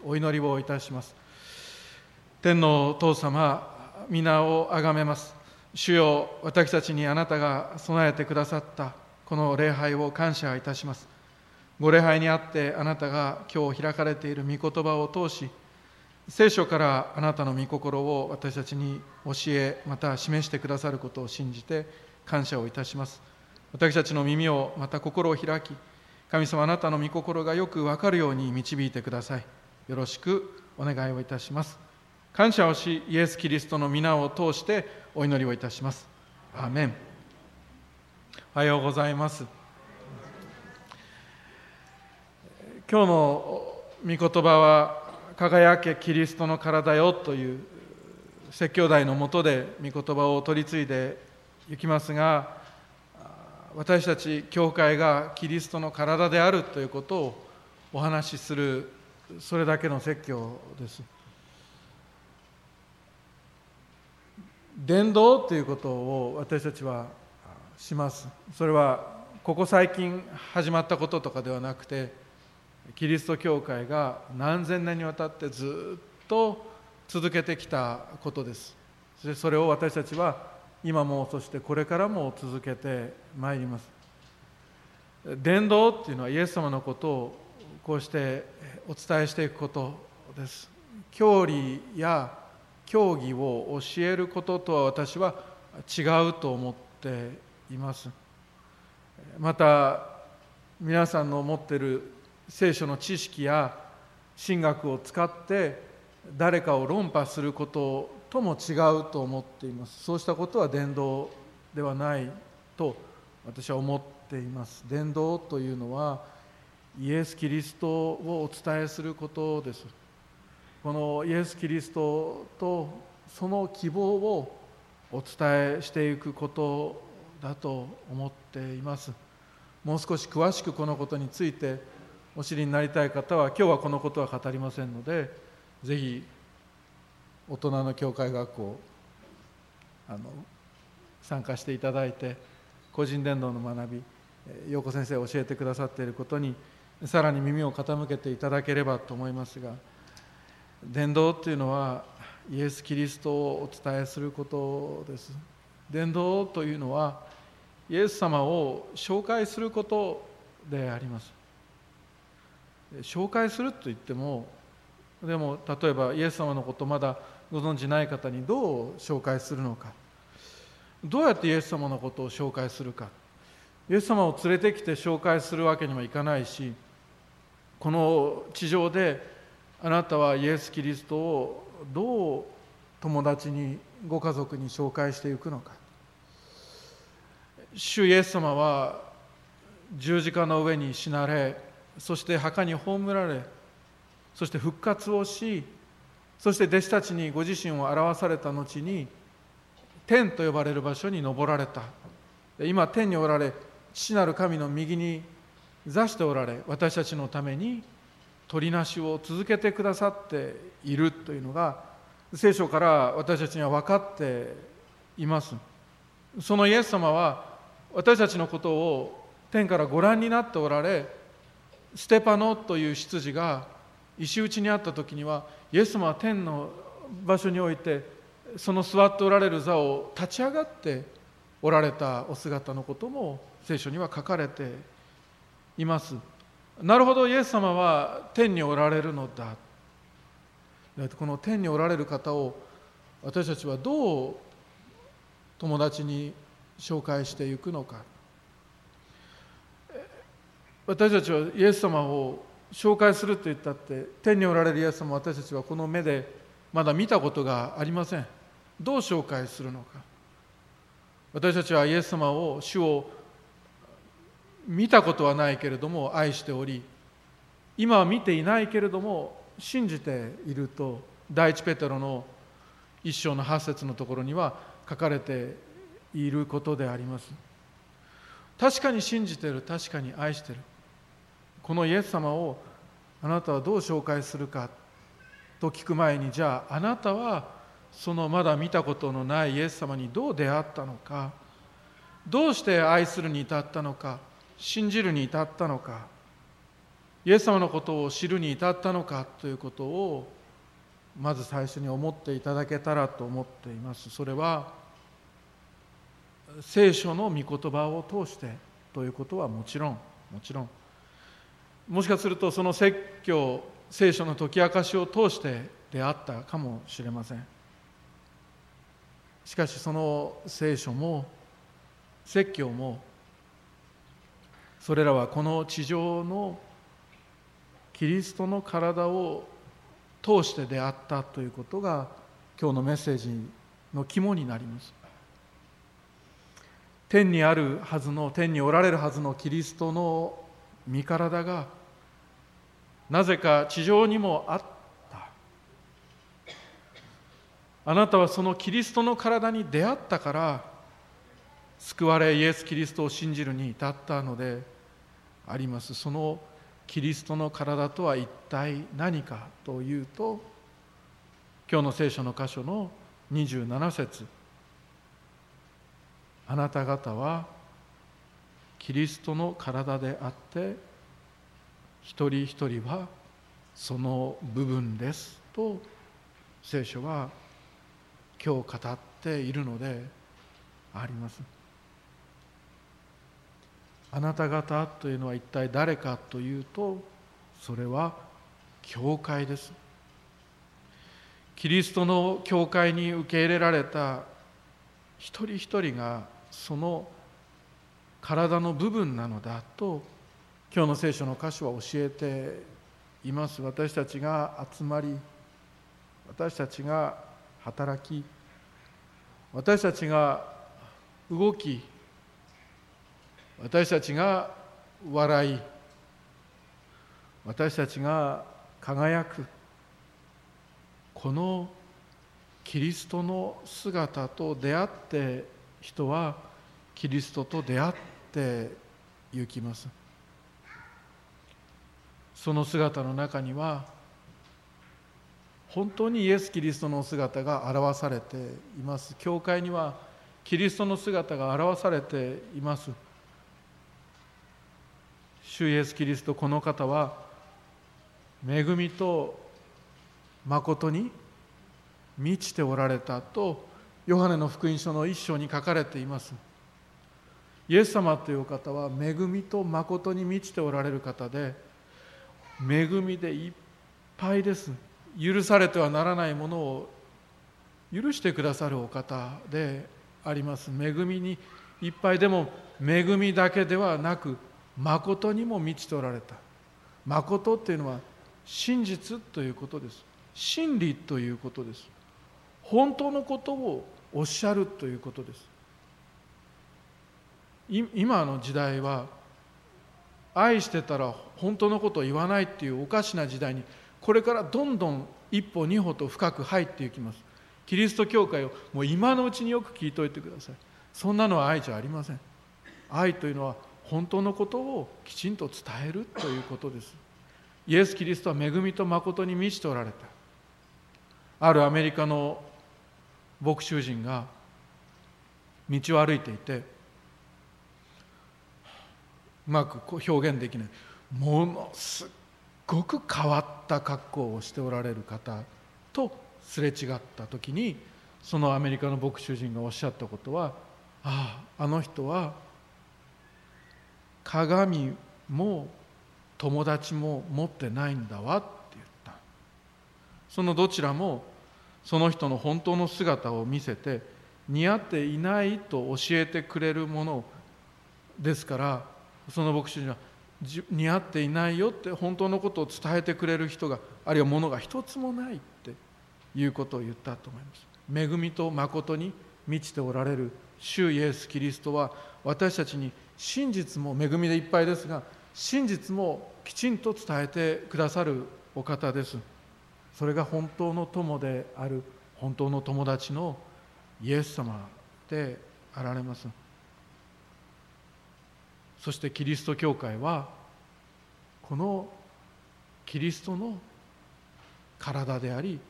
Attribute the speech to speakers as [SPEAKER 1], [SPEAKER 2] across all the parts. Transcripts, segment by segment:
[SPEAKER 1] ます。お祈りをいたします。天のお父様皆をあがめます。主よ私たちにあなたが備えてくださったこの礼拝を感謝いたします。ご礼拝にあってあなたが今日開かれている御言葉を通し聖書からあなたの御心を私たちに教えまた示してくださることを信じて感謝をいたします。私たちの耳をまた心を開き神様あなたの御心がよく分かるように導いてください。よろしくお願いをいたします。感謝をしイエス・キリストの皆を通してお祈りをいたします。アーメン。おはようございます。今日の御言葉は「輝けキリストの体よ」という説教題のもとで御言葉を取り継いでいきますが私たち教会がキリストの体であるということをお話しするそれだけの説教です。伝道ということを私たちはします。それはここ最近始まったこととかではなくてキリスト教会が何千年にわたってずっと続けてきたことです。そしてそれを私たちは今もそしてこれからも続けてまいります。伝道っていうのはイエス様のことをこうしてお伝えしていくことです。教理や教義を教えることとは私は違うと思っています。また皆さんの持っている聖書の知識や神学を使って誰かを論破することとも違うと思っています。そうしたことは伝道ではないと私は思っています。伝道というのはイエス・キリストをお伝えすることです。このイエス・キリストとその希望をお伝えしていくことだと思っています。もう少し詳しくこのことについてお知りになりたい方は今日はこのことは語りませんのでぜひ大人の教会学校あの参加していただいて個人伝道の学び陽子先生教えてくださっていることにさらに耳を傾けていただければと思いますが伝道っていうのはイエス・キリストをお伝えすることです。伝道というのはイエス様を紹介することであります。紹介すると言ってもでも例えばイエス様のことまだご存じない方にどう紹介するのか。どうやってイエス様のことを紹介するか。イエス様を連れてきて紹介するわけにもいかないしこの地上であなたはイエス・キリストをどう友達にご家族に紹介していくのか。主イエス様は十字架の上に死なれそして墓に葬られそして復活をしそして弟子たちにご自身を表された後に天と呼ばれる場所に登られた。今天におられ父なる神の右に座しておられ私たちのために取りなしを続けてくださっているというのが聖書から私たちには分かっています。そのイエス様は私たちのことを天からご覧になっておられステパノという執事が石打ちにあった時にはイエス様は天の場所においてその座っておられる座を立ち上がっておられたお姿のことも聖書には書かれています。なるほどイエス様は天におられるのだ。この天におられる方を私たちはどう友達に紹介していくのか。私たちはイエス様を紹介すると言ったって天におられるイエス様を私たちはこの目でまだ見たことがありません。どう紹介するのか。私たちはイエス様を主を見たことはないけれども愛しており今は見ていないけれども信じていると第一ペテロの一章の八節のところには書かれていることであります。確かに信じてる確かに愛してる。このイエス様をあなたはどう紹介するかと聞く前にじゃああなたはそのまだ見たことのないイエス様にどう出会ったのかどうして愛するに至ったのか信じるに至ったのかイエス様のことを知るに至ったのかということをまず最初に思っていただけたらと思っています。それは聖書の御言葉を通してということはもちろんもちろん。もしかするとその説教聖書の解き明かしを通して出会ったかもしれません。しかしその聖書も説教もそれらはこの地上のキリストの体を通して出会ったということが今日のメッセージの肝になります。天にあるはずの天におられるはずのキリストの身体がなぜか地上にもあった。あなたはそのキリストの体に出会ったから救われイエス・キリストを信じるに至ったのでありますそのキリストの体とは一体何かというと今日の聖書の箇所の27節あなた方はキリストの体であって一人一人はその部分ですと聖書は今日語っているのであります。あなた方というのは一体誰かというとそれは教会です。キリストの教会に受け入れられた一人一人がその体の部分なのだと今日の聖書の箇所は教えています。私たちが集まり私たちが働き私たちが動き私たちが笑い私たちが輝くこのキリストの姿と出会って人はキリストと出会って行きます。その姿の中には本当にイエス・キリストの姿が表されています。教会にはキリストの姿が表されています。主イエス・キリストこの方は恵みと誠に満ちておられたとヨハネの福音書の一章に書かれています。イエス様という方は恵みと誠に満ちておられる方で恵みでいっぱいです。許されてはならないものを許してくださるお方であります。恵みにいっぱいでも恵みだけではなく誠にも満ちておられた。誠っていうのは真実ということです。真理ということです。本当のことをおっしゃるということです。今の時代は愛してたら本当のことを言わないっていうおかしな時代にこれからどんどん一歩二歩と深く入っていきます。キリスト教会をもう今のうちによく聞いといてください。そんなのは愛じゃありません。愛というのは本当のことをきちんと伝えるということです。イエス・キリストは恵みと誠に満ちておられた。あるアメリカの牧師人が道を歩いていてうまく表現できない。ものすごく変わった格好をしておられる方とすれ違った時にそのアメリカの牧師人がおっしゃったことはあああの人は鏡も友達も持ってないんだわって言った。そのどちらもその人の本当の姿を見せて似合っていないと教えてくれるものですからその牧師には似合っていないよって本当のことを伝えてくれる人があるいはものが一つもないっていうことを言ったと思います。恵みと誠に満ちておられる主イエス・キリストは私たちに真実も恵みでいっぱいですが真実もきちんと伝えてくださるお方です。それが本当の友である本当の友達のイエス様であられます。そしてキリスト教会はこのキリストの体であり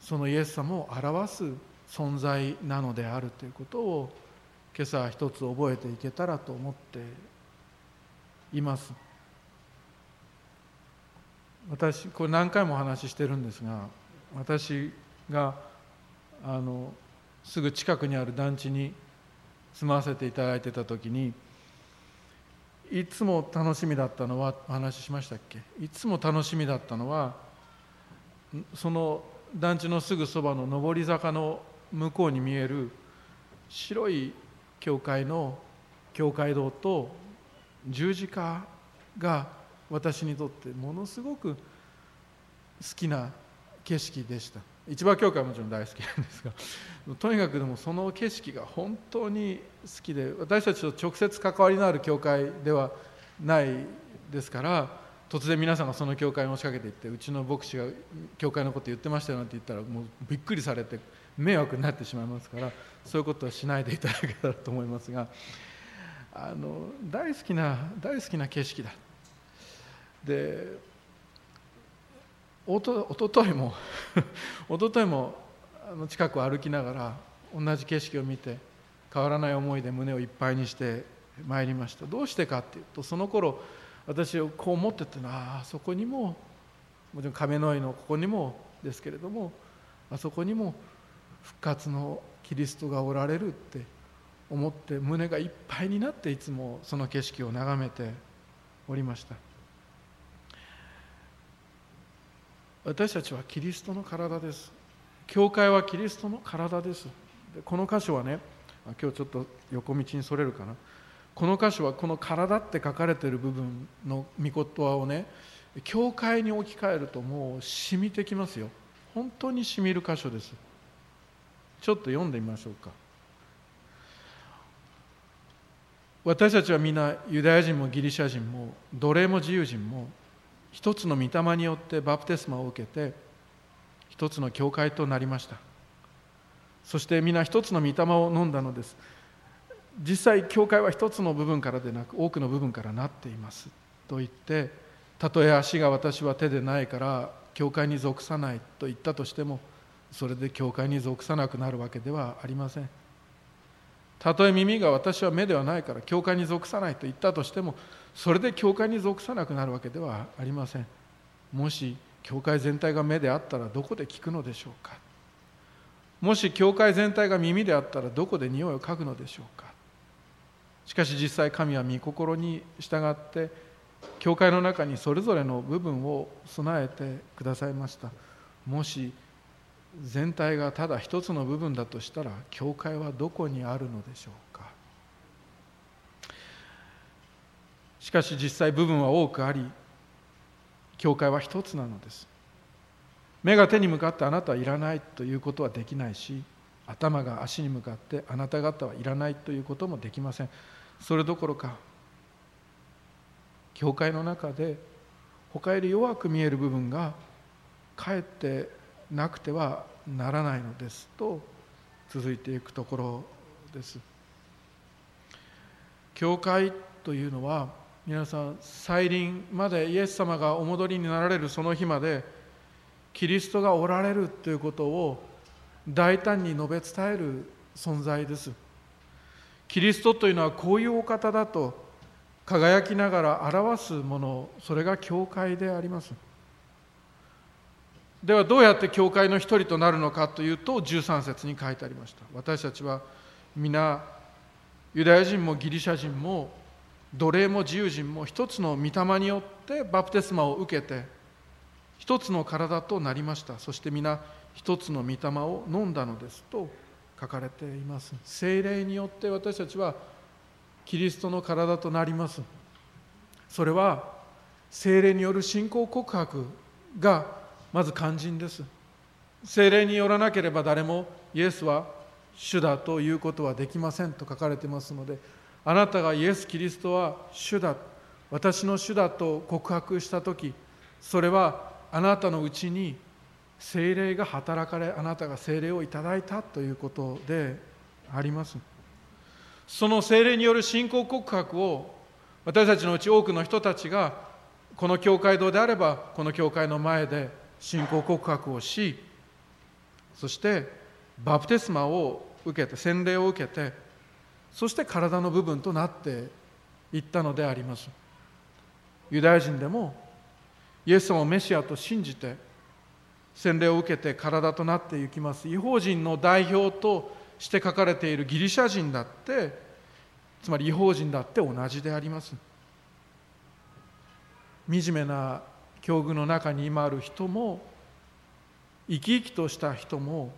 [SPEAKER 1] そのイエス様を表す存在なのであるということを今朝一つ覚えていけたらと思っています。私これ何回もお話ししてるんですが私があのすぐ近くにある団地に住まわせていただいてた時にいつも楽しみだったのはお話ししましたっけ？いつも楽しみだったのはその団地のすぐそばの上り坂の向こうに見える白い教会の教会堂と十字架が私にとってものすごく好きな景色でした。市場教会はもちろん大好きなんですが とにかくでもその景色が本当に好きで私たちと直接関わりのある教会ではないですから突然皆さんがその教会に押しかけていってうちの牧師が教会のこと言ってましたよなんて言ったらもうびっくりされて迷惑になってしまいますからそういうことはしないでいただけたらと思いますがあの大好きな大好きな景色だ。でおとおとといも おとといもあの近くを歩きながら同じ景色を見て変わらない思いで胸をいっぱいにしてまいりました。どうしてかっていうとその頃私をこう思っててああそこにももちろん亀の井のここにもですけれどもあそこにも復活のキリストがおられるって思って胸がいっぱいになっていつもその景色を眺めておりました。私たちはキリストの体です。教会はキリストの体です。この箇所はね今日ちょっと横道にそれるかな。この箇所はこの「体」って書かれている部分の御言葉をね教会に置き換えるともう染みてきますよ。本当に染みる箇所です。ちょっと読んでみましょうか。私たちは皆ユダヤ人もギリシャ人も奴隷も自由人も一つの御霊によってバプテスマを受けて一つの教会となりました。そして皆一つの御霊を飲んだのです。実際教会は一つの部分からでなく多くの部分からなっています。と言ってたとえ足が私は手でないから教会に属さないと言ったとしてもそれで教会に属さなくなるわけではありません。たとえ耳が私は目ではないから教会に属さないと言ったとしてもそれで教会に属さなくなるわけではありません。もし教会全体が目であったらどこで聞くのでしょうか。もし教会全体が耳であったらどこで匂いを嗅ぐのでしょうか。しかし実際神は御心に従って教会の中にそれぞれの部分を備えてくださいました。もし全体がただ一つの部分だとしたら教会はどこにあるのでしょうか？しかし実際部分は多くあり教会は一つなのです。目が手に向かってあなたはいらないということはできないし頭が足に向かってあなた方はいらないということもできません。それどころか教会の中で他より弱く見える部分がかえってなくてはならないのですと続いていくところです。教会というのは皆さん再臨までイエス様がお戻りになられるその日までキリストがおられるということを大胆に述べ伝える存在です。キリストというのはこういうお方だと輝きながら表すものそれが教会であります。ではどうやって教会の一人となるのかというと13節に書いてありました。私たちは皆ユダヤ人もギリシャ人も奴隷も自由人も一つの御霊によってバプテスマを受けて一つの体となりました。そして皆一つの御霊を飲んだのですと書かれています。精霊によって私たちはキリストの体となります。それは精霊による信仰告白がまず肝心です。精霊によらなければ誰もイエスは主だということはできませんと書かれてますのであなたがイエス・キリストは主だ私の主だと告白した時それはあなたのうちに精霊が働かれあなたが精霊をいただいたということであります。その精霊による信仰告白を私たちのうち多くの人たちがこの教会堂であればこの教会の前で信仰告白をしそしてバプテスマを受けて洗礼を受けてそして体の部分となっていったのであります。ユダヤ人でもイエス様をメシアと信じて洗礼を受けて体となっていきます。違法人の代表として書かれているギリシャ人だってつまり違法人だって同じであります。惨めな境遇の中に今ある人も生き生きとした人も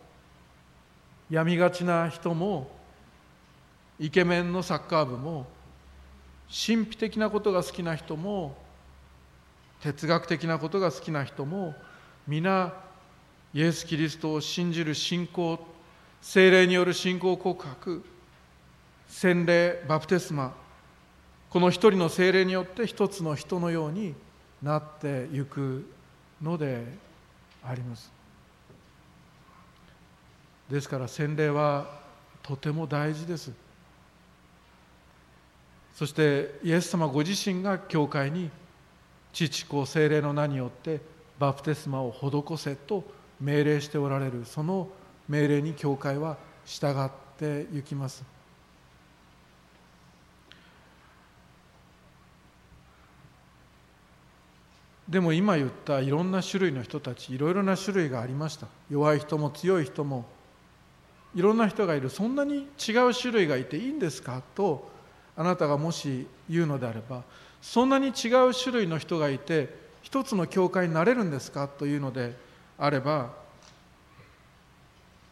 [SPEAKER 1] 病みがちな人もイケメンのサッカー部も神秘的なことが好きな人も哲学的なことが好きな人も皆イエス・キリストを信じる信仰精霊による信仰告白洗礼バプテスマこの一人の精霊によって一つの人のようになってゆくのであります。ですから洗礼はとても大事です。そしてイエス様ご自身が教会に父子精霊の名によってバプテスマを施せと命令しておられる。その命令に教会は従ってゆきます。でも今言ったいろんな種類の人たちいろいろな種類がありました。弱い人も強い人も。いろんな人がいる。そんなに違う種類がいていいんですか？とあなたがもし言うのであれば。そんなに違う種類の人がいて一つの教会になれるんですか？というのであれば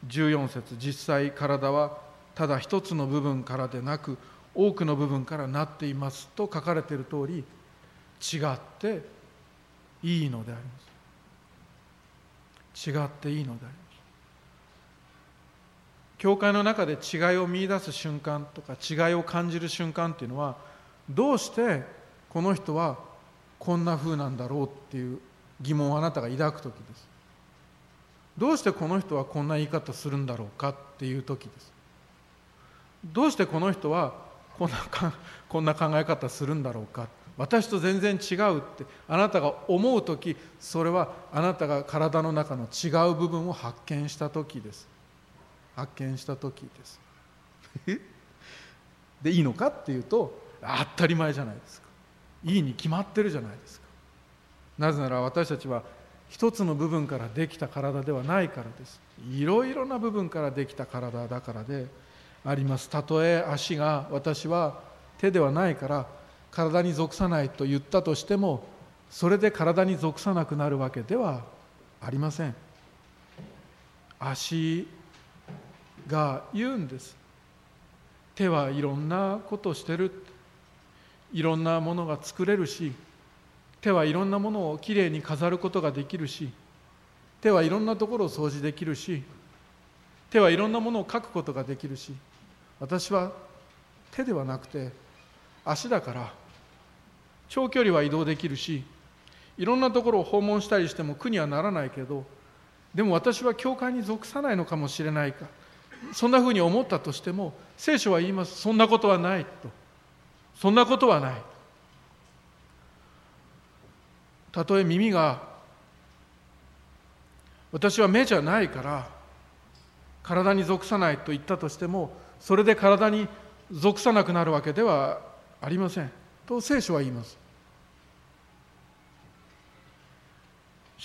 [SPEAKER 1] 14節実際体はただ一つの部分からでなく多くの部分からなっていますと書かれている通り違っていいのであります。違っていいのであります。教会の中で違いを見いだす瞬間とか違いを感じる瞬間っていうのはどうしてこの人はこんな風なんだろうっていう疑問をあなたが抱く時です。どうしてこの人はこんな言い方するんだろうかっていう時です。どうしてこの人はこんなこんな考え方するんだろうか私と全然違うってあなたが思う時それはあなたが体の中の違う部分を発見した時です。発見した時です。でいいのかっていうと当たり前じゃないですか。いいに決まってるじゃないですか。なぜなら私たちは一つの部分からできた体ではないからです。いろいろな部分からできた体だからであります。たとえ足が私は手ではないから体に属さないと言ったとしてもそれで体に属さなくなるわけではありません。足が言うんです。手はいろんなことをしてる。いろんなものが作れるし手はいろんなものをきれいに飾ることができるし手はいろんなところを掃除できるし手はいろんなものを書くことができるし私は手ではなくて足だから長距離は移動できるしいろんなところを訪問したりしても苦にはならないけどでも私は教会に属さないのかもしれないかそんなふうに思ったとしても聖書は言います。そんなことはないと。そんなことはない。たとえ耳が私は目じゃないから体に属さないと言ったとしてもそれで体に属さなくなるわけではありません。と聖書は言います。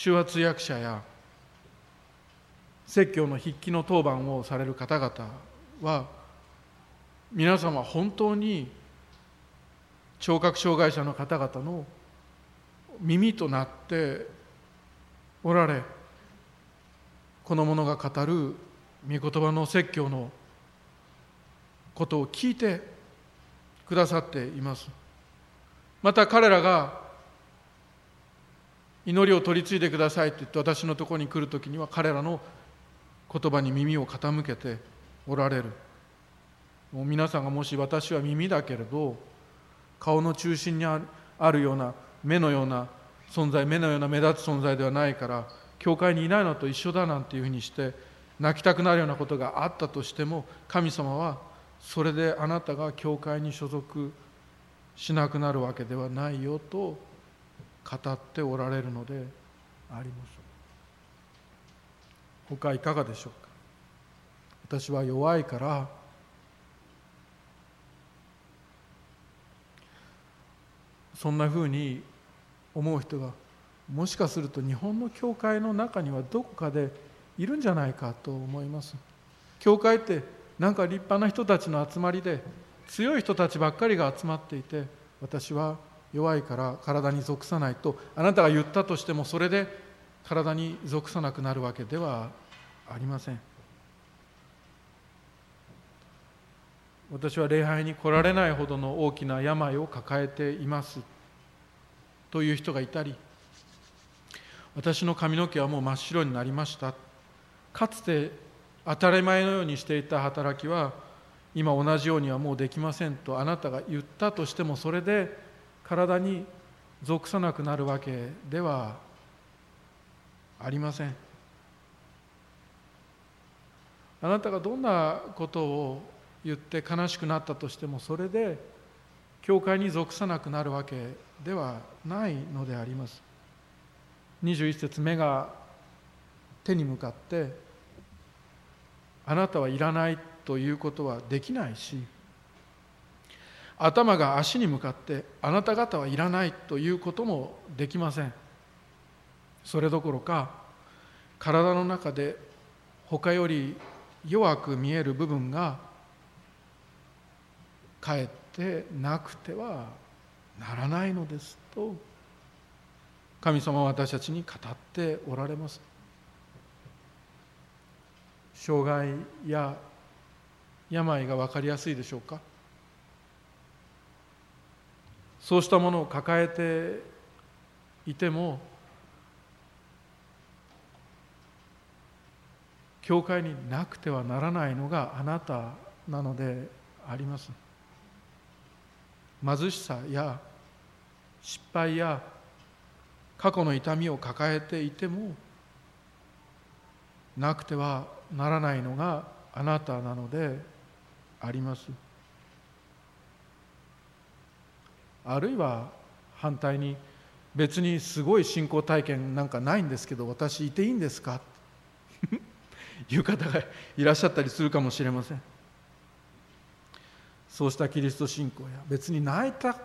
[SPEAKER 1] 手話通訳者や説教の筆記の当番をされる方々は皆様本当に聴覚障害者の方々の耳となっておられこの者が語る御言葉の説教のことを聞いてくださっています。また彼らが祈りを取り次いでくださいと言って私のところに来る時には彼らの言葉に耳を傾けておられる。もう皆さんがもし私は耳だけれど顔の中心にあるような目のような存在目のような目立つ存在ではないから教会にいないのと一緒だなんていうふうにして泣きたくなるようなことがあったとしても神様はそれであなたが教会に所属しなくなるわけではないよと語っておられるのであります。他いかがでしょうか？私は弱いからそんなふうに思う人がもしかすると日本の教会の中にはどこかでいるんじゃないかと思います。教会ってなんか立派な人たちの集まりで強い人たちばっかりが集まっていて私は弱いから体に属さないとあなたが言ったとしてもそれで体に属さなくなるわけではありません。私は礼拝に来られないほどの大きな病を抱えています。という人がいたり私の髪の毛はもう真っ白になりました。かつて当たり前のようにしていた働きは今同じようにはもうできませんとあなたが言ったとしてもそれで体に属さなくなるわけではありません。あなたがどんなことを言って悲しくなったとしてもそれで教会に属さなくなるわけではないのであります。21節目が手に向かってあなたはいらない。ということはできないし頭が足に向かってあなた方はいらないということもできません。それどころか体の中で他より弱く見える部分がかえってなくてはならないのですと神様は私たちに語っておられます。障害や病が分かりやすいでしょうか？そうしたものを抱えていても教会になくてはならないのがあなたなのであります。貧しさや失敗や過去の痛みを抱えていてもなくてはならないのがあなたなのであります。あるいは反対に別にすごい信仰体験なんかないんですけど私いていいんですか？いう方がいらっしゃったりするかもしれません。そうしたキリスト信仰や別に泣いた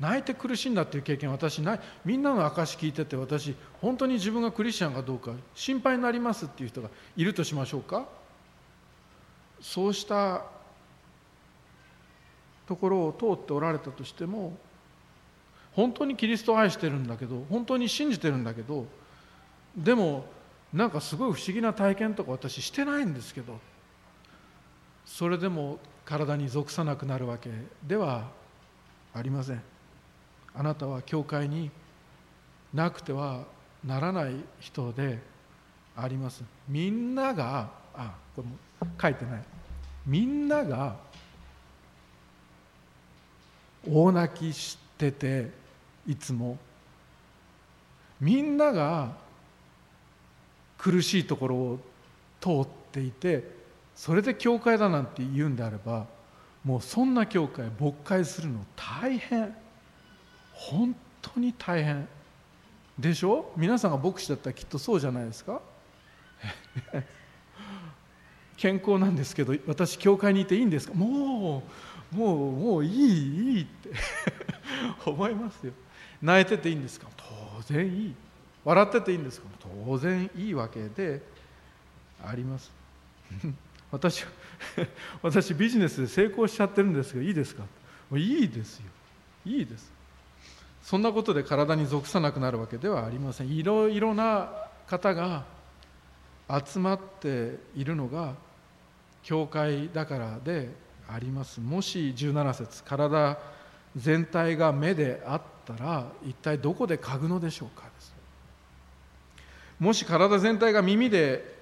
[SPEAKER 1] 泣いて苦しんだっていう経験私ない。みんなの証聞いてて私本当に自分がクリスチャンかどうか心配になりますっていう人がいるとしましょうか？そうしたところを通っておられたとしても本当にキリストを愛してるんだけど本当に信じてるんだけどでもなんかすごい不思議な体験とか私してないんですけどそれでも体に属さなくなるわけではありません。あなたは教会になくてはならない人であります。みんながあこれも書いてない。みんなが大泣きしてていつも。みんなが苦しいところを通っていてそれで教会だなんて言うんであればもうそんな教会勃会するの大変。本当に大変。でしょ？皆さんが牧師だったらきっとそうじゃないですか。健康なんですけど私教会にいていいんですか？もうもうもういいいいって。思いますよ。泣いてていいんですか？当然いい。笑ってていいんですか？当然いいわけであります。私 私ビジネスで成功しちゃってるんですがいいですか？いいですよ。いいです。そんなことで体に属さなくなるわけではありません。いろいろな方が集まっているのが教会だからであります。もし17節体全体が目であったら一体どこで嗅ぐのでしょうかもし体全体が耳で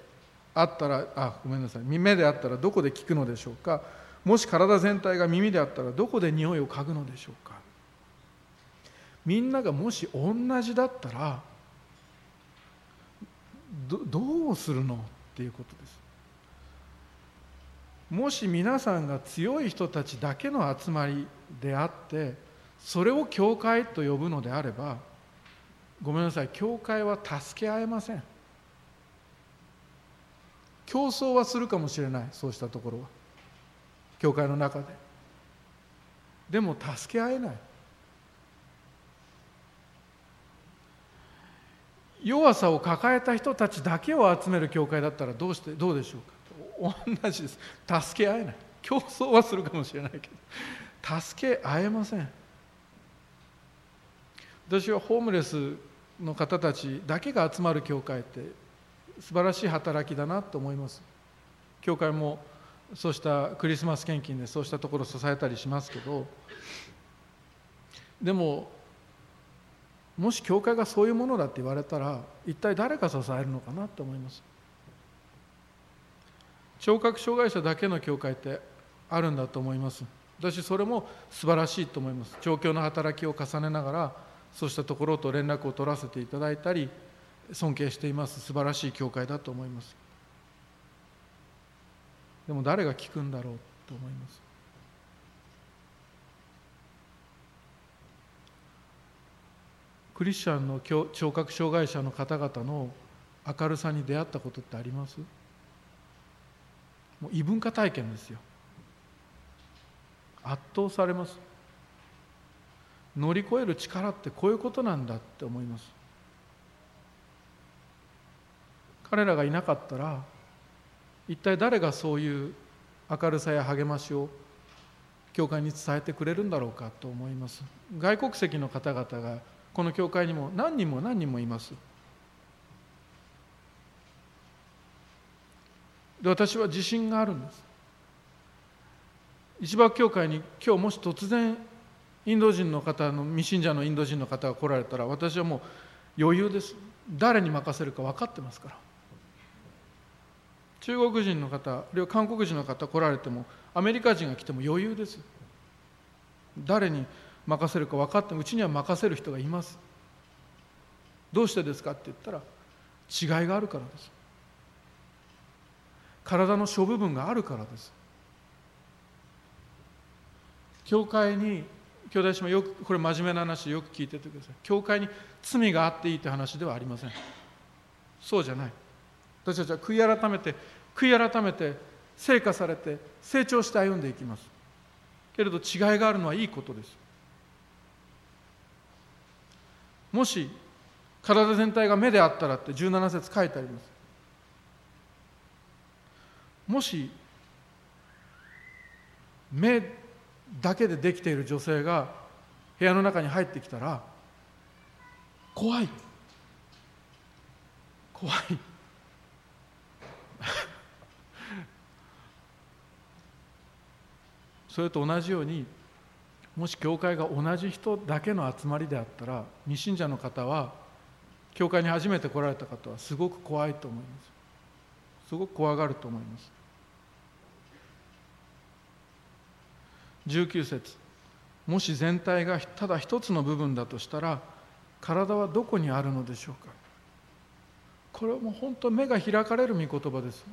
[SPEAKER 1] あったらあごめんなさい。目であったらどこで聞くのでしょうか。もし体全体が耳であったらどこで匂いを嗅ぐのでしょうか。みんながもし同じだったらどうするの？っていうことです。もし皆さんが強い人たちだけの集まりであってそれを教会と呼ぶのであればごめんなさい教会は助け合えません。競争はするかもしれないそうしたところは。教会の中で。でも助け合えない。弱さを抱えた人たちだけを集める教会だったらどうしてどうでしょうか？同じです助け合えない。競争はするかもしれないけど。助け合えません。私はホームレスの方たちだけが集まる教会って素晴らしい働きだなと思います。教会もそうしたクリスマス献金でそうしたところ支えたりしますけど。でももし教会がそういうものだって言われたら一体誰が支えるのかなと思います。聴覚障害者だけの教会ってあるんだと思います。私それも素晴らしいと思います。調教の働きを重ねながらそうしたところと連絡を取らせていただいたり尊敬しています。素晴らしい教会だと思います。でも誰が聞くんだろうと思います。クリスチャンの聴覚障害者の方々の明るさに出会ったことってあります？もう異文化体験ですよ。圧倒されます。乗り越える力ってこういうことなんだって思います。彼らがいなかったら一体誰がそういう明るさや励ましを教会に伝えてくれるんだろうかと思います。外国籍の方々がこの教会にも何人も何人もいます。で私は自信があるんです。一幕教会に今日もし突然インド人の方の未信者のインド人の方が来られたら私はもう余裕です。誰に任せるか分かってますから。中国人の方あるいは韓国人の方来られてもアメリカ人が来ても余裕です。誰に任せるか分かってもうちには任せる人がいます。どうしてですかって言ったら違いがあるからです。体の諸部分があるからです。教会に兄弟姉妹よくこれ真面目な話よく聞いててください。教会に罪があっていいって話ではありません。そうじゃない。私たちは悔い改めて悔い改めて成果されて成長して歩んでいきます。けれど違いがあるのはいいことです。もし体全体が目であったらって17節書いてあります。もし目だけでできている女性が部屋の中に入ってきたら怖い。怖い。それと同じようにもし教会が同じ人だけの集まりであったら未信者の方は教会に初めて来られた方はすごく怖いと思います。すごく怖がると思います。19節。もし全体がただ一つの部分だとしたら体はどこにあるのでしょうか？これはもう本当目が開かれる御言葉です。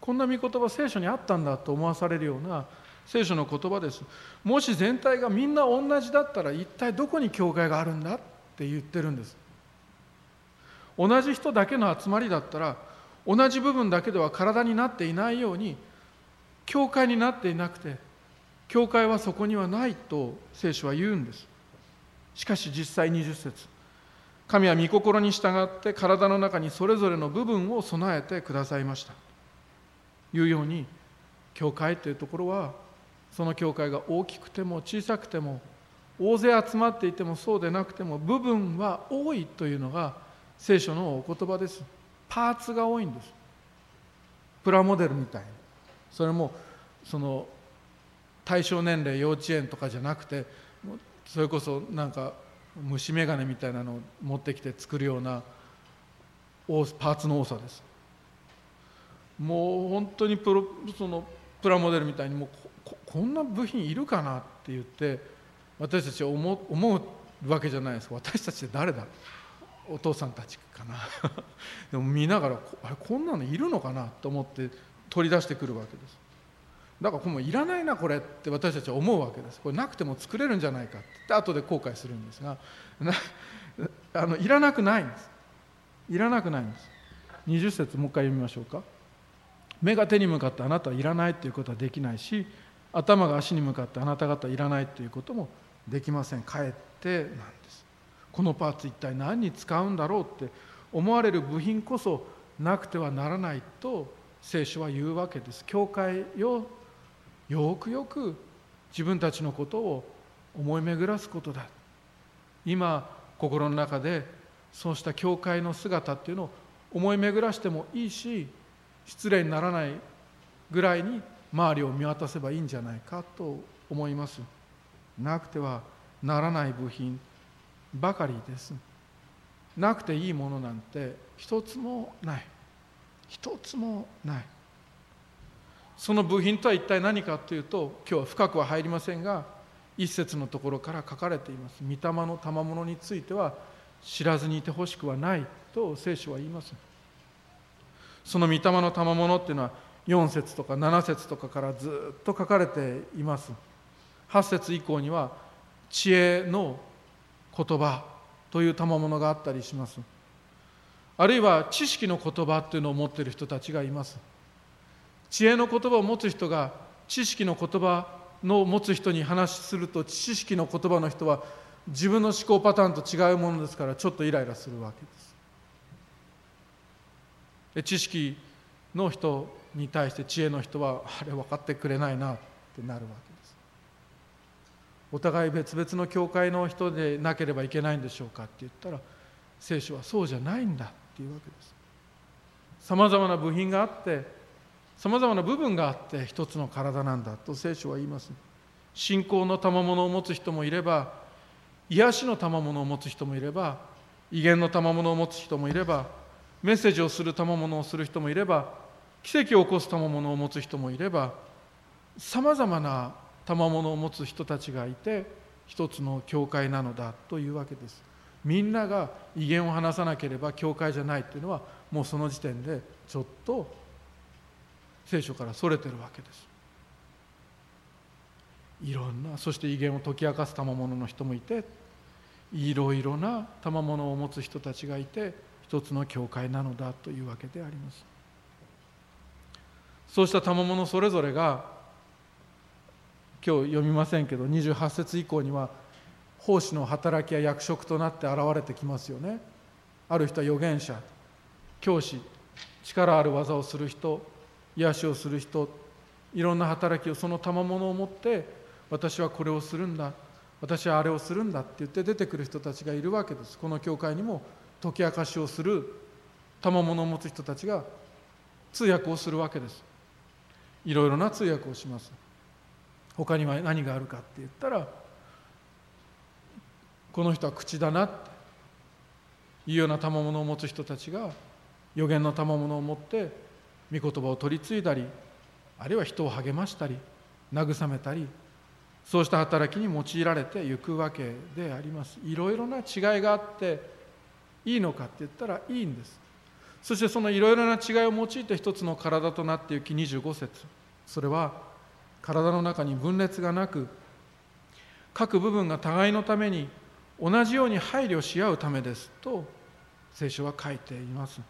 [SPEAKER 1] こんな御言葉聖書にあったんだと思わされるような聖書の言葉です。もし全体がみんな同じだったら一体どこに教会があるんだって言ってるんです。同じ人だけの集まりだったら同じ部分だけでは体になっていないように教会になっていなくて教会はそこにはないと聖書は言うんです。しかし実際20節。神は御心に従って体の中にそれぞれの部分を備えてくださいました。いうように教会というところはその教会が大きくても小さくても大勢集まっていてもそうでなくても部分は多いというのが聖書のお言葉です。パーツが多いんです。プラモデルみたいに。それもその対象年齢幼稚園とかじゃなくてそれこそなんか虫眼鏡みたいなのを持ってきて作るようなパーツの多さです。もう本当にプロそのプラモデルみたいにもうここんな部品いるかなって言って私たちは思思うわけじゃないです。私たちって誰だ？お父さんたちかな。でも見ながらあれこんなのいるのかなと思って取り出してくるわけです。だからもういらないなこれって私たちは思うわけです。これなくても作れるんじゃないかって。後で後悔するんですが。あのいらなくないんです。いらなくないんです。20節もう一回読みましょうか。目が手に向かってあなたはいらないということはできないし頭が足に向かってあなた方はいらないということもできません。かえってなんです。このパーツ一体何に使うんだろうって思われる部品こそなくてはならないと聖書は言うわけです。教会よよくよく自分たちのことを思い巡らすことだ。今心の中でそうした教会の姿っていうのを思い巡らしてもいいし失礼にならないぐらいに周りを見渡せばいいんじゃないかと思います。なくてはならない部品ばかりです。なくていいものなんて一つもない。一つもない。その部品とは一体何かというと今日は深くは入りませんが一節のところから書かれています。御霊の賜物については知らずにいてほしくはないと聖書は言います。その御霊の賜物っていうのは4節とか7節とかからずっと書かれています。8節以降には知恵の言葉という賜物があったりします。あるいは知識の言葉っていうのを持っている人たちがいます。知恵の言葉を持つ人が知識の言葉の持つ人に話すると知識の言葉の人は自分の思考パターンと違うものですからちょっとイライラするわけです。で知識の人に対して知恵の人はあれ分かってくれないなってなるわけです。お互い別々の教会の人でなければいけないんでしょうかって言ったら聖書はそうじゃないんだっていうわけです。さまざまな部品があってさまざまな部分があって一つの体なんだと聖書は言います。信仰の賜物を持つ人もいれば癒しの賜物を持つ人もいれば威厳の賜物を持つ人もいればメッセージをする賜物をする人もいれば奇跡を起こす賜物を持つ人もいればさまざまな賜物を持つ人たちがいて一つの教会なのだというわけです。みんなが威厳を話さなければ教会じゃないっていうのはもうその時点でちょっと聖書からそれてるわけです。いろんなそして威厳を解き明かす賜物の人もいていろいろな賜物を持つ人たちがいて一つの教会なのだというわけであります。そうした賜物それぞれが今日読みませんけど28節以降には奉仕の働きや役職となって現れてきますよね。ある人は預言者教師力ある技をする人癒しをする人いろんな働きをその賜物を持って私はこれをするんだ私はあれをするんだって言って出てくる人たちがいるわけです。この教会にも解き明かしをする賜物を持つ人たちが通訳をするわけです。いろいろな通訳をします。他には何があるかって言ったらこの人は口だなっていうような賜物を持つ人たちが予言の賜物を持って御言葉を取り継いだりあるいは人を励ましたり慰めたりそうした働きに用いられていくわけであります。いろいろな違いがあっていいのかって言ったらいいんです。そしてそのいろいろな違いを用いて一つの体となっていき25節。それは体の中に分裂がなく各部分が互いのために同じように配慮し合うためですと聖書は書いています。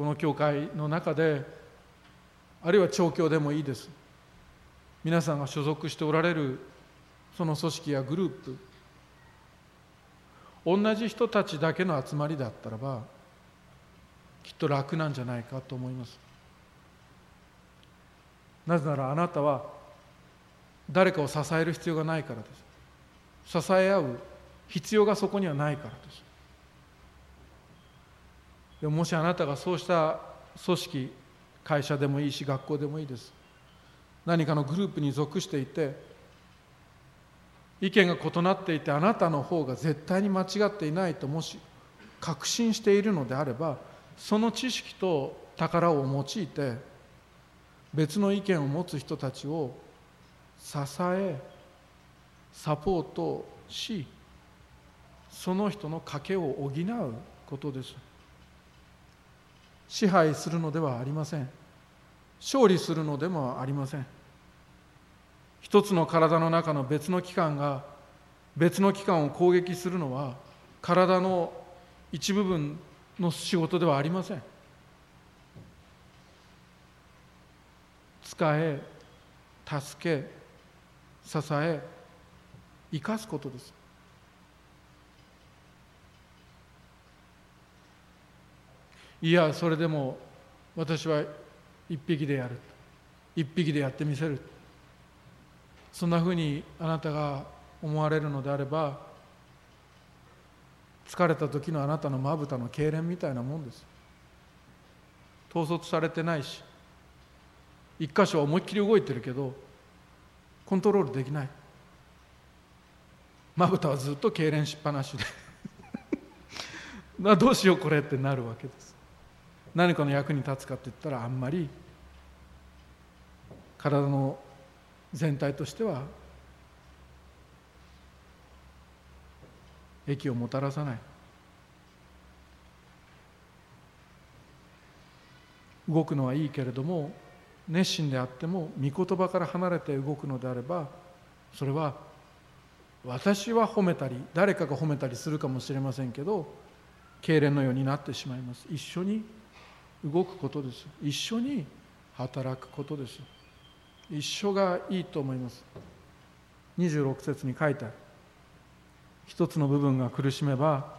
[SPEAKER 1] この教会の中であるいは調教でもいいです。皆さんが所属しておられるその組織やグループ。同じ人たちだけの集まりだったらばきっと楽なんじゃないかと思います。なぜならあなたは誰かを支える必要がないからです。支え合う必要がそこにはないからです。でももしあなたがそうした組織会社でもいいし学校でもいいです。何かのグループに属していて意見が異なっていてあなたの方が絶対に間違っていないともし確信しているのであればその知識と宝を用いて別の意見を持つ人たちを支えサポートしその人の賭けを補うことです。支配するのではありません。勝利するのでもありません。一つの体の中の別の器官が別の器官を攻撃するのは体の一部分の仕事ではありません。使え助け支え生かすことです。いやそれでも私は一匹でやる一匹でやってみせるそんなふうにあなたが思われるのであれば疲れた時のあなたのまぶたの痙攣みたいなもんです。統率されてないし一箇所は思いっきり動いてるけどコントロールできない。まぶたはずっと痙攣しっぱなしで。どうしようこれってなるわけです。何かの役に立つかって言ったらあんまり体の全体としては益をもたらさない。動くのはいいけれども熱心であっても御言葉から離れて動くのであればそれは私は褒めたり誰かが褒めたりするかもしれませんけど痙攣のようになってしまいます。一緒に動くことです。一緒に働くことです。一緒がいいと思います。26節に書いてある。一つの部分が苦しめば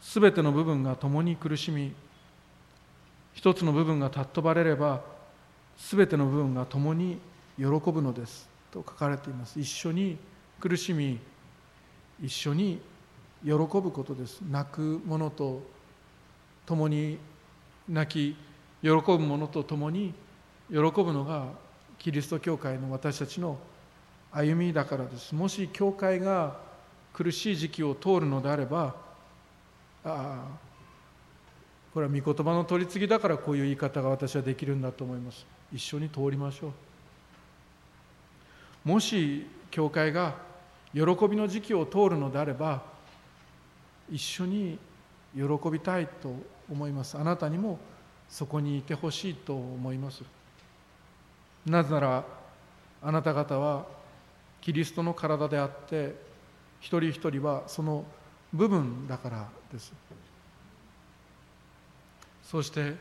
[SPEAKER 1] 全ての部分が共に苦しみ一つの部分が尊ばれれば全ての部分が共に喜ぶのです。と書かれています。一緒に苦しみ一緒に喜ぶことです。泣く者と共に泣き喜ぶ者と共に喜ぶのがキリスト教会の私たちの歩みだからです。もし教会が苦しい時期を通るのであればああこれは御言葉の取り次ぎだからこういう言い方が私はできるんだと思います。一緒に通りましょう。もし教会が喜びの時期を通るのであれば一緒に喜びたいと思います。あなたにもそこにいてほしいと思います。なぜならあなた方はキリストの体であって一人一人はその部分だからです。そして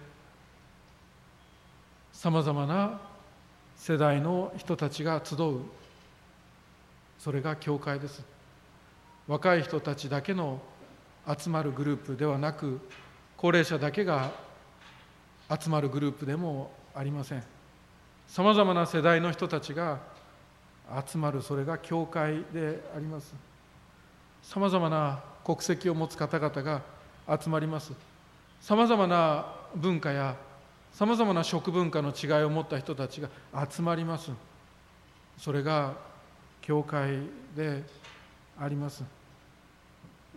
[SPEAKER 1] さまざまな世代の人たちが集うそれが教会です。若い人たちだけの集まるグループではなく高齢者だけが集まるグループでもありません。さまざまな世代の人たちが集まるそれが教会であります。さまざまな国籍を持つ方々が集まります。さまざまな文化やさまざまな食文化の違いを持った人たちが集まります。それが教会であります。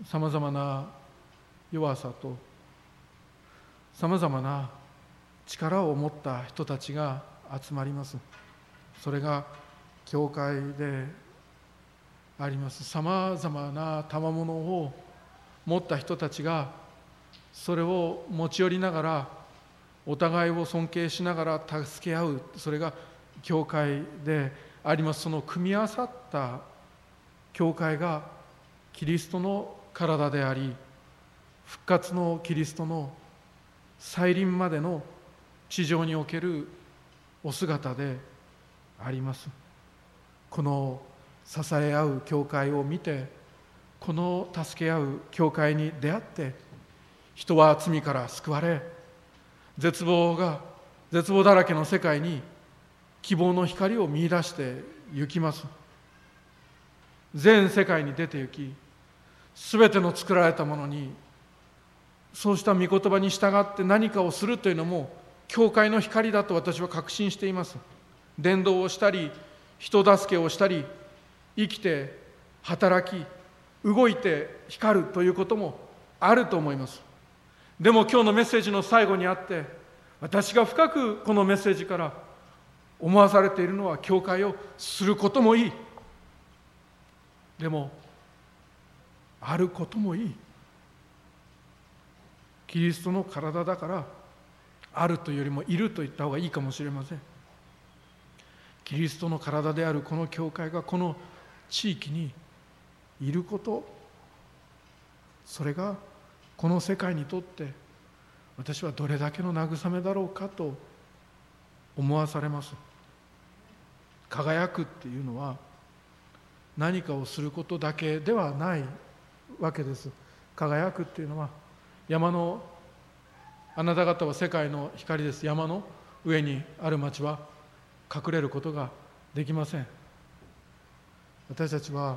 [SPEAKER 1] さまざまな弱さとさまざまな力を持った人たちが集まります。それが教会であります。さまざまな賜物を持った人たちがそれを持ち寄りながらお互いを尊敬しながら助け合う。それが教会であります。その組み合わさった教会がキリストの体であり復活のキリストの再臨までの地上におけるお姿であります。この支え合う教会を見てこの助け合う教会に出会って人は罪から救われ絶望が絶望だらけの世界に希望の光を見いだして行きます。全世界に出て行き全ての作られたものにそうした御言葉に従って何かをするというのも教会の光だと私は確信しています。伝道をしたり人助けをしたり生きて働き動いて光るということもあると思います。でも今日のメッセージの最後にあって私が深くこのメッセージから思わされているのは教会をすることもいい。でもあることもいい。キリストの体だからあるというよりもいると言った方がいいかもしれません。キリストの体であるこの教会がこの地域にいることそれがこの世界にとって私はどれだけの慰めだろうかと思わされます。輝くっていうのは何かをすることだけではない。わけです。輝くっていうのは山のあなた方は世界の光です。山の上にある町は隠れることができません。私たちは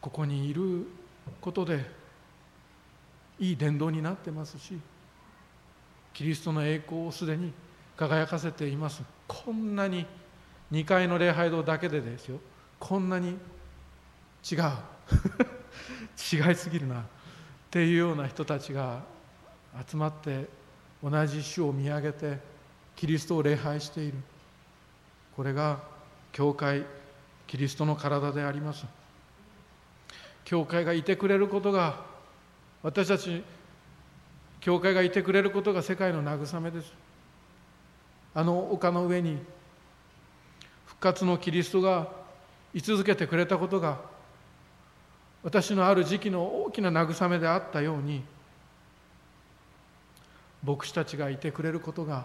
[SPEAKER 1] ここにいることでいい伝道になってますしキリストの栄光をすでに輝かせています。こんなに2階の礼拝堂だけでですよ。こんなに違う。違いすぎるな。っていうような人たちが集まって同じ主を見上げてキリストを礼拝している。これが教会キリストの体であります。教会がいてくれることが私たち教会がいてくれることが世界の慰めです。あの丘の上に復活のキリストが居続けてくれたことが私のある時期の大きな慰めであったように牧師たちがいてくれることが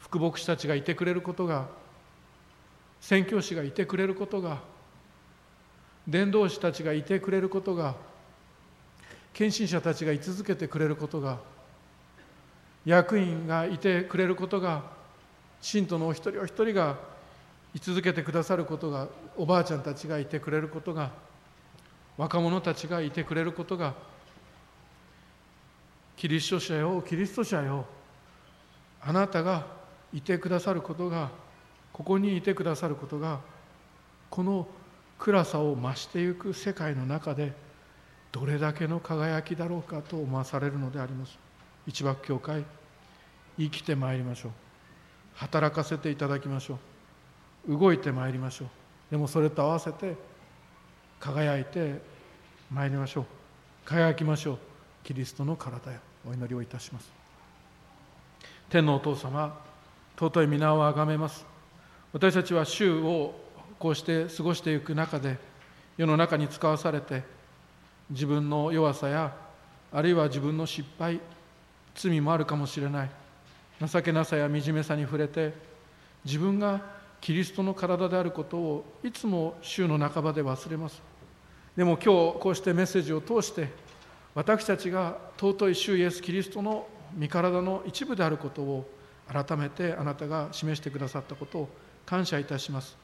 [SPEAKER 1] 副牧師たちがいてくれることが宣教師がいてくれることが伝道師たちがいてくれることが献身者たちが居続けてくれることが役員がいてくれることが信徒のお一人お一人が居続けてくださることがおばあちゃんたちがいてくれることが若者たちがいてくれることがキリスト者よキリスト者よあなたがいてくださることがここにいてくださることがこの暗さを増していく世界の中でどれだけの輝きだろうかと思わされるのであります。一幕教会生きてまいりましょう。働かせていただきましょう。動いてまいりましょう。でもそれと合わせて輝いてまいりましょう。輝きましょう。キリストの体よお祈りをいたします。天のお父様尊い皆をあがめます。私たちは週をこうして過ごしていく中で世の中に使わされて自分の弱さやあるいは自分の失敗罪もあるかもしれない。情けなさや惨めさに触れて自分がキリストの体であることをいつも週の半ばで忘れます。でも今日こうしてメッセージを通して私たちが尊い主イエス・キリストの身体の一部であることを改めてあなたが示してくださったことを感謝いたします。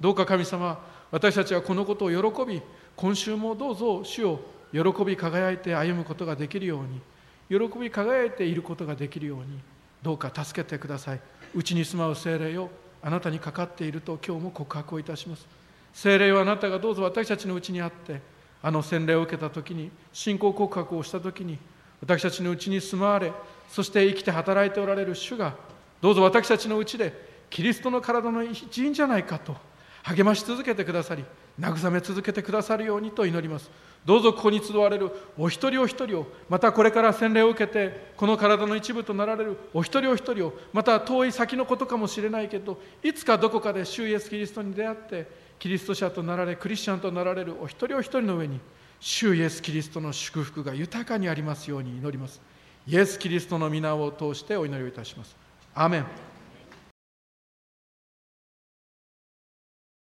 [SPEAKER 1] どうか神様私たちはこのことを喜び今週もどうぞ主を喜び輝いて歩むことができるように喜び輝いていることができるようにどうか助けてください。うちに住まう精霊よあなたにかかっていると今日も告白をいたします。精霊はあなたがどうぞ私たちのうちにあってあの洗礼を受けた時に信仰告白をした時に私たちのうちに住まわれそして生きて働いておられる主がどうぞ私たちのうちでキリストの体の一員じゃないかと励まし続けてくださり慰め続けてくださるようにと祈ります。どうぞここに集われるお一人お一人をまたこれから洗礼を受けてこの体の一部となられるお一人お一人をまた遠い先のことかもしれないけどいつかどこかで主イエス・キリストに出会ってキリスト者となられクリスチャンとなられるお一人お一人の上に主イエス・キリストの祝福が豊かにありますように祈ります。イエス・キリストの皆を通してお祈りをいたします。アメン。